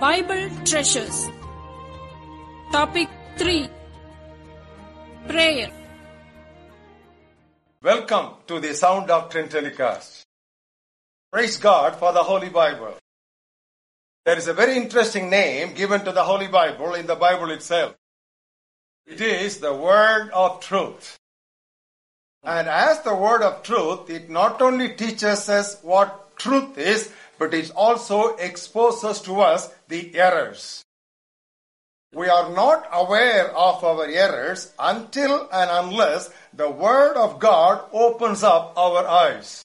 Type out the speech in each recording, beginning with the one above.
Bible Treasures. Topic 3 Prayer. Welcome to the Sound Doctrine telecast. Praise God for the Holy Bible. There is a very interesting name given to the Holy Bible in the Bible itself. It is the Word of Truth. And as the Word of Truth, it not only teaches us what truth is, but it also exposes to us the errors. We are not aware of our errors until and unless the Word of God opens up our eyes.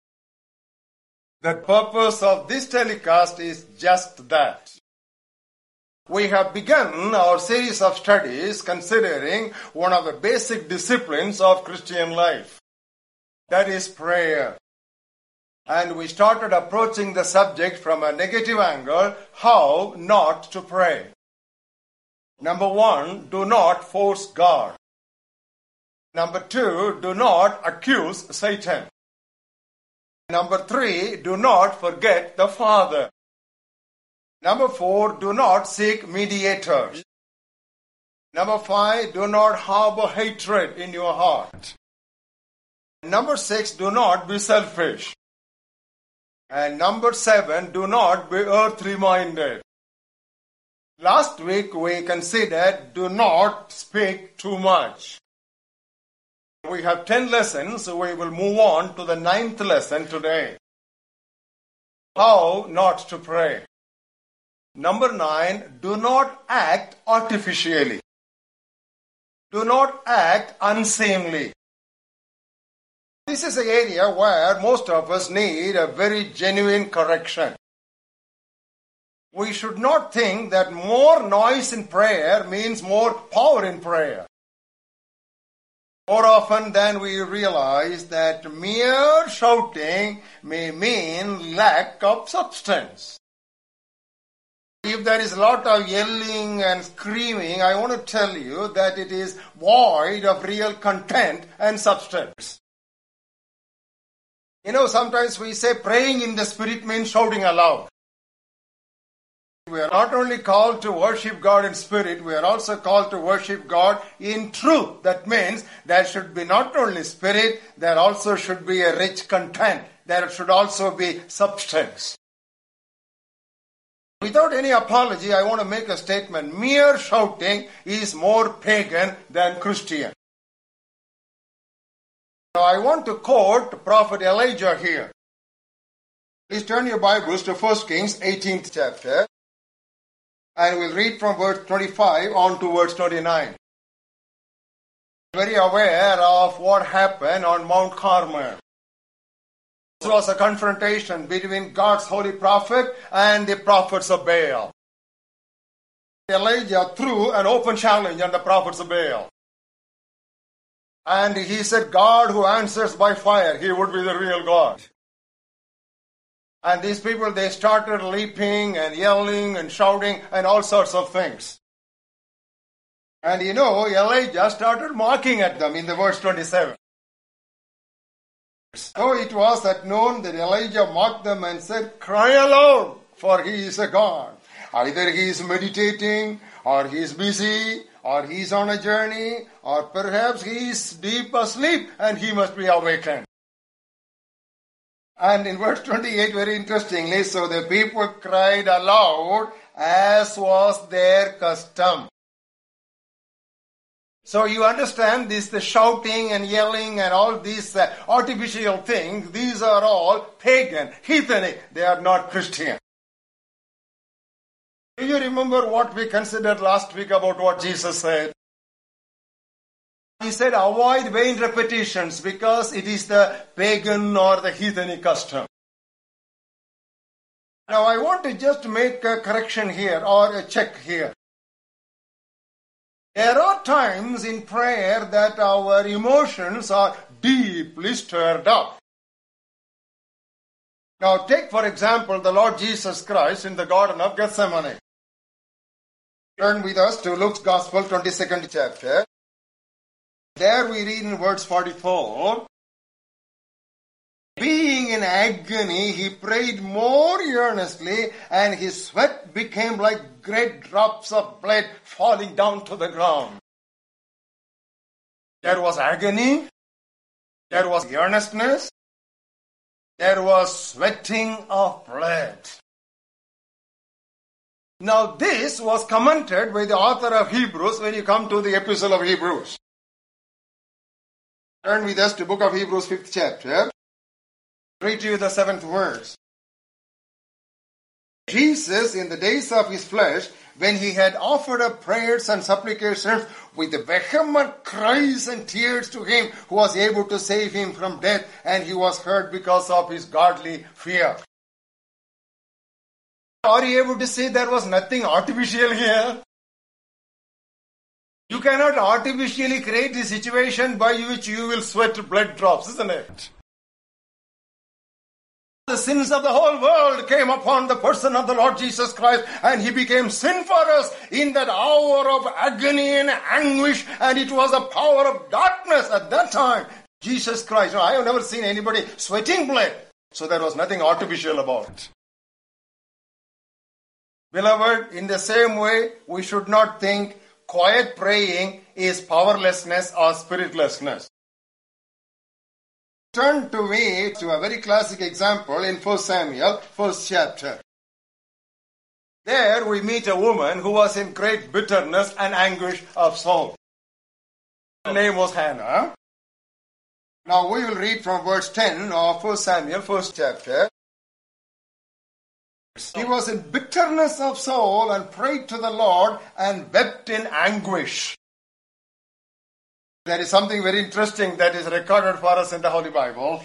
The purpose of this telecast is just that. We have begun our series of studies considering one of the basic disciplines of Christian life. That is prayer. And we started approaching the subject from a negative angle, how not to pray. Number one, do not force God. Number two, do not accuse Satan. Number three, do not forget the Father. Number four, do not seek mediators. Number five, do not harbor hatred in your heart. Number six, do not be selfish. And number seven, do not be earthly minded. Last week we considered do not speak too much. We have 10 lessons, so we will move on to the ninth lesson today. How not to pray. Number nine, do not act artificially. Do not act unseemly. This is an area where most of us need a very genuine correction. We should not think that more noise in prayer means more power in prayer. More often than we realize that mere shouting may mean lack of substance. If there is a lot of yelling and screaming, I want to tell you that it is void of real content and substance. You know, sometimes we say praying in the spirit means shouting aloud. We are not only called to worship God in spirit, we are also called to worship God in truth. That means there should be not only spirit, there also should be a rich content. There should also be substance. Without any apology, I want to make a statement. Mere shouting is more pagan than Christian. Now I want to quote Prophet Elijah here. Please turn your Bibles to 1 Kings 18th chapter and we'll read from verse 25 on to verse 29. Very aware of what happened on Mount Carmel. This was a confrontation between God's holy prophet and the prophets of Baal. Elijah threw an open challenge on the prophets of Baal. And he said, God who answers by fire, he would be the real God. And these people, they started leaping and yelling and shouting and all sorts of things. And you know, Elijah started mocking at them in the verse 27. So it was at noon that Elijah mocked them and said, Cry aloud, for he is a God. Either he is meditating, or he is busy, or he is on a journey, or perhaps he is deep asleep and he must be awakened. And in verse 28, very interestingly, so the people cried aloud as was their custom. So you understand this, the shouting and yelling and all these uh, artificial things, these are all pagan, heathenic. They are not Christian. Do you remember what we considered last week about what Jesus said? He said, avoid vain repetitions because it is the pagan or the heathenic custom. Now I want to just make a correction here or a check here. There are times in prayer that our emotions are deeply stirred up. Now take for example the Lord Jesus Christ in the Garden of Gethsemane. Turn with us to Luke's Gospel, 22nd chapter. There we read in verse 44 Being in agony, he prayed more earnestly, and his sweat became like great drops of blood falling down to the ground. There was agony, there was earnestness, there was sweating of blood. Now, this was commented by the author of Hebrews when you come to the epistle of Hebrews. Turn with us to book of Hebrews, fifth chapter. Read to you the seventh verse. Jesus, in the days of his flesh, when he had offered up prayers and supplications with vehement cries and tears to him who was able to save him from death, and he was heard because of his godly fear. Are you able to say there was nothing artificial here? You cannot artificially create a situation by which you will sweat blood drops, isn't it? The sins of the whole world came upon the person of the Lord Jesus Christ and he became sin for us in that hour of agony and anguish and it was a power of darkness at that time. Jesus Christ. I have never seen anybody sweating blood. So there was nothing artificial about it. Beloved, in the same way, we should not think quiet praying is powerlessness or spiritlessness. Turn to me to a very classic example in 1 Samuel, first chapter. There we meet a woman who was in great bitterness and anguish of soul. Her name was Hannah. Now we will read from verse 10 of 1 Samuel, first chapter. He was in bitterness of soul and prayed to the Lord and wept in anguish. There is something very interesting that is recorded for us in the Holy Bible.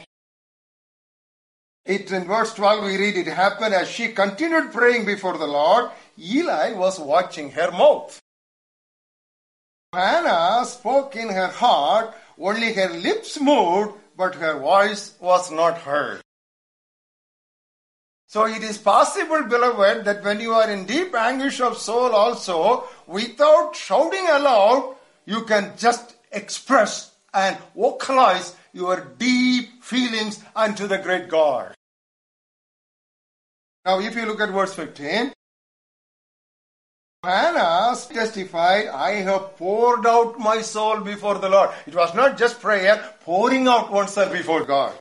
It in verse 12 we read it happened as she continued praying before the Lord, Eli was watching her mouth. Hannah spoke in her heart, only her lips moved, but her voice was not heard. So it is possible, beloved, that when you are in deep anguish of soul also, without shouting aloud, you can just express and vocalize your deep feelings unto the great God. Now, if you look at verse 15, Hannah testified, I have poured out my soul before the Lord. It was not just prayer, pouring out oneself before God.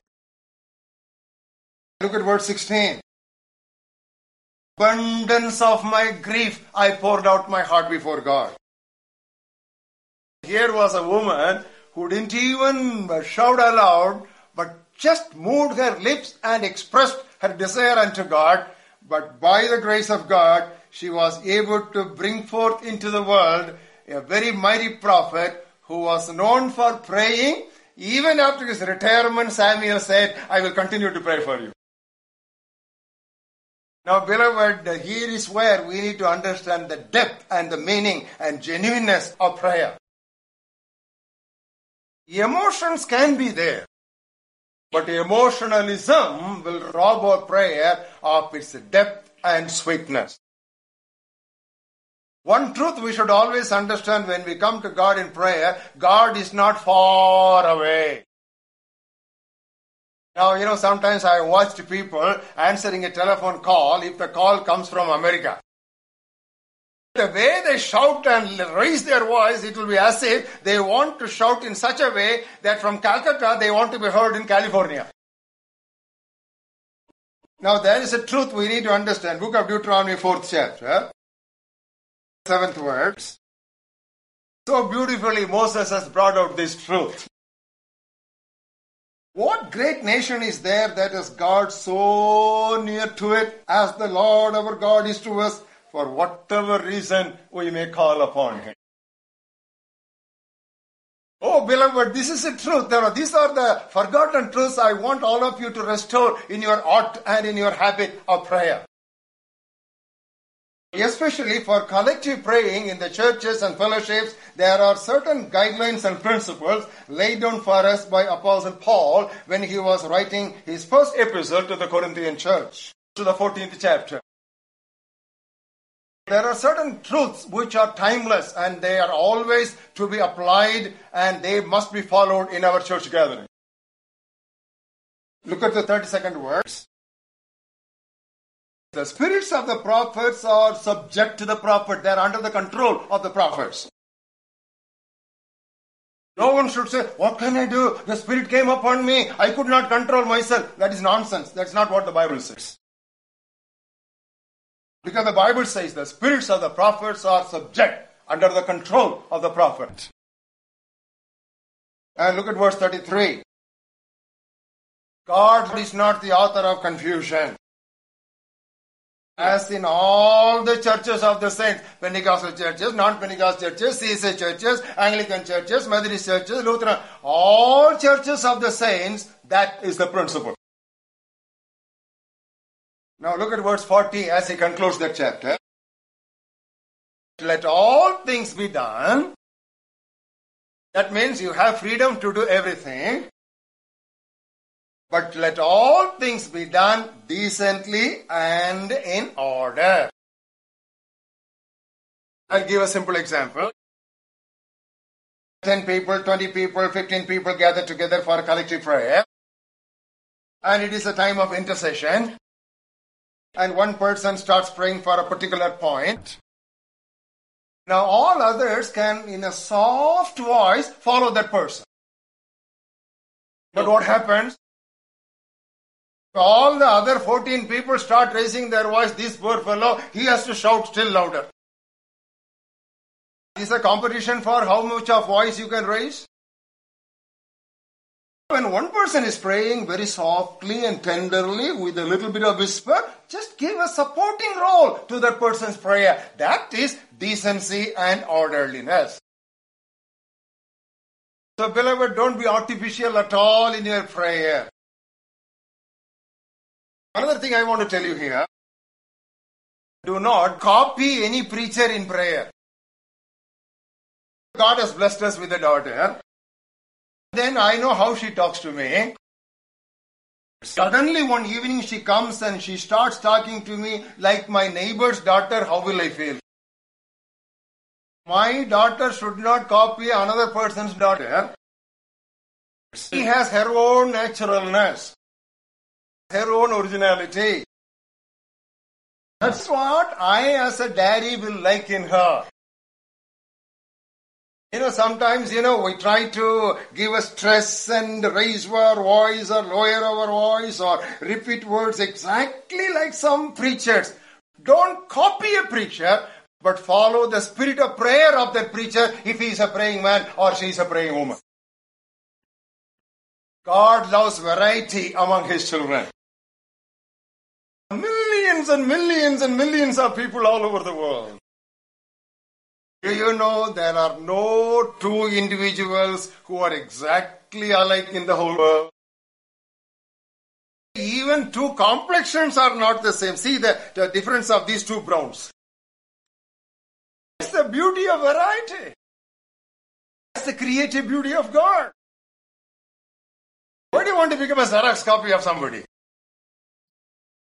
Look at verse 16. Abundance of my grief, I poured out my heart before God. Here was a woman who didn't even shout aloud, but just moved her lips and expressed her desire unto God. But by the grace of God, she was able to bring forth into the world a very mighty prophet who was known for praying. Even after his retirement, Samuel said, I will continue to pray for you. Now, beloved, here is where we need to understand the depth and the meaning and genuineness of prayer. Emotions can be there, but emotionalism will rob our prayer of its depth and sweetness. One truth we should always understand when we come to God in prayer God is not far away. Now, you know, sometimes I watched people answering a telephone call if the call comes from America. The way they shout and raise their voice, it will be as if they want to shout in such a way that from Calcutta they want to be heard in California. Now, there is a truth we need to understand. Book of Deuteronomy, fourth chapter, seventh verse. So beautifully, Moses has brought out this truth. What great nation is there that has God so near to it as the Lord our God is to us for whatever reason we may call upon Him? Oh, beloved, this is the truth. These are the forgotten truths I want all of you to restore in your art and in your habit of prayer. Especially for collective praying in the churches and fellowships, there are certain guidelines and principles laid down for us by Apostle Paul when he was writing his first epistle to the Corinthian church, to the 14th chapter. There are certain truths which are timeless and they are always to be applied and they must be followed in our church gathering. Look at the 32nd verse. The spirits of the prophets are subject to the prophet. They are under the control of the prophets. No one should say, What can I do? The spirit came upon me. I could not control myself. That is nonsense. That's not what the Bible says. Because the Bible says the spirits of the prophets are subject under the control of the prophet. And look at verse 33. God is not the author of confusion. As in all the churches of the saints, Pentecostal churches, non-Pentecostal churches, CSA churches, Anglican churches, Methodist churches, Lutheran, all churches of the saints, that is the principle. Now look at verse 40 as he concludes that chapter. Let all things be done. That means you have freedom to do everything. But let all things be done decently and in order. I'll give a simple example. 10 people, 20 people, 15 people gather together for a collective prayer. And it is a time of intercession. And one person starts praying for a particular point. Now all others can, in a soft voice, follow that person. But what happens? All the other 14 people start raising their voice. This poor fellow, he has to shout still louder. Is a competition for how much of voice you can raise? When one person is praying very softly and tenderly with a little bit of whisper, just give a supporting role to that person's prayer. That is decency and orderliness. So, beloved, don't be artificial at all in your prayer. Another thing I want to tell you here do not copy any preacher in prayer. God has blessed us with a daughter. Then I know how she talks to me. Suddenly one evening she comes and she starts talking to me like my neighbor's daughter. How will I feel? My daughter should not copy another person's daughter. She has her own naturalness, her own originality. That's what I as a daddy will like in her. You know, sometimes, you know, we try to give a stress and raise our voice or lower our voice or repeat words exactly like some preachers. Don't copy a preacher, but follow the spirit of prayer of that preacher if he is a praying man or she is a praying woman. God loves variety among his children. Millions and millions and millions of people all over the world. Do you know there are no two individuals who are exactly alike in the whole world? Even two complexions are not the same. See the, the difference of these two browns. It's the beauty of variety. It's the creative beauty of God. Why do you want to become a Xerox copy of somebody?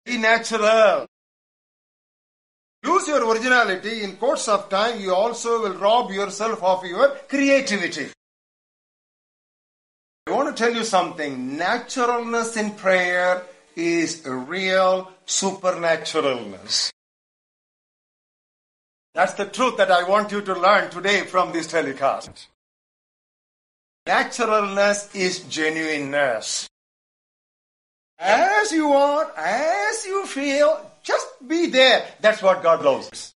Be natural. Lose your originality. In course of time, you also will rob yourself of your creativity. I want to tell you something. Naturalness in prayer is a real supernaturalness. That's the truth that I want you to learn today from this telecast. Naturalness is genuineness. As you are, as you feel, just be there. That's what God loves.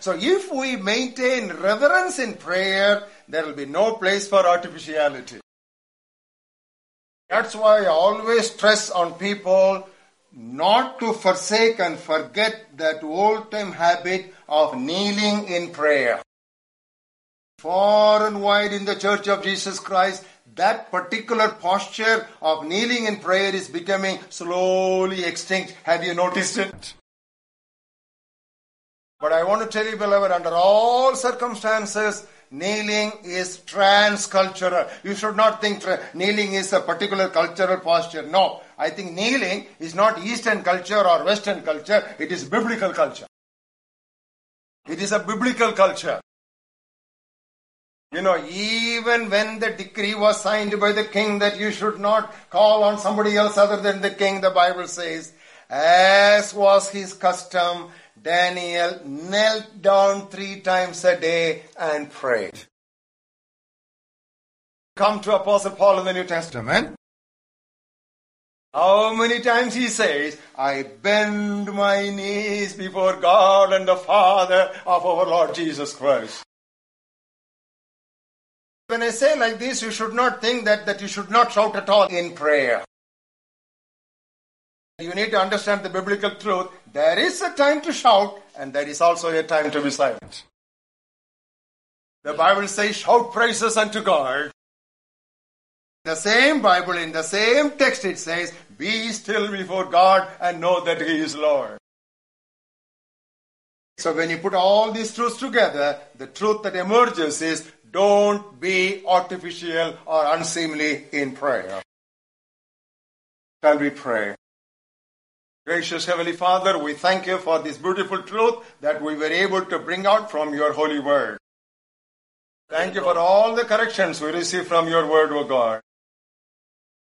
So if we maintain reverence in prayer, there will be no place for artificiality. That's why I always stress on people not to forsake and forget that old time habit of kneeling in prayer. Far and wide in the Church of Jesus Christ, that particular posture of kneeling in prayer is becoming slowly extinct. Have you noticed it? But I want to tell you, beloved, under all circumstances, kneeling is transcultural. You should not think tra- kneeling is a particular cultural posture. No. I think kneeling is not Eastern culture or Western culture. It is biblical culture. It is a biblical culture. You know, even when the decree was signed by the king that you should not call on somebody else other than the king, the Bible says, as was his custom, Daniel knelt down three times a day and prayed. Come to Apostle Paul in the New Testament. How many times he says, I bend my knees before God and the Father of our Lord Jesus Christ. When I say like this, you should not think that, that you should not shout at all in prayer. You need to understand the biblical truth. There is a time to shout, and there is also a time to be silent. The Bible says, shout praises unto God. The same Bible, in the same text, it says, Be still before God and know that He is Lord. So when you put all these truths together, the truth that emerges is don't be artificial or unseemly in prayer. Shall we pray? Gracious Heavenly Father, we thank you for this beautiful truth that we were able to bring out from your holy word. Thank you for all the corrections we receive from your word, O God.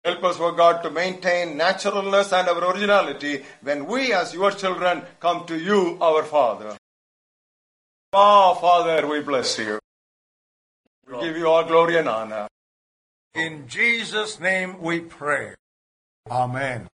Help us, O God, to maintain naturalness and our originality when we, as your children, come to you, our Father. Ah, Father, we bless you. We give you all glory and honor. In Jesus' name we pray. Amen.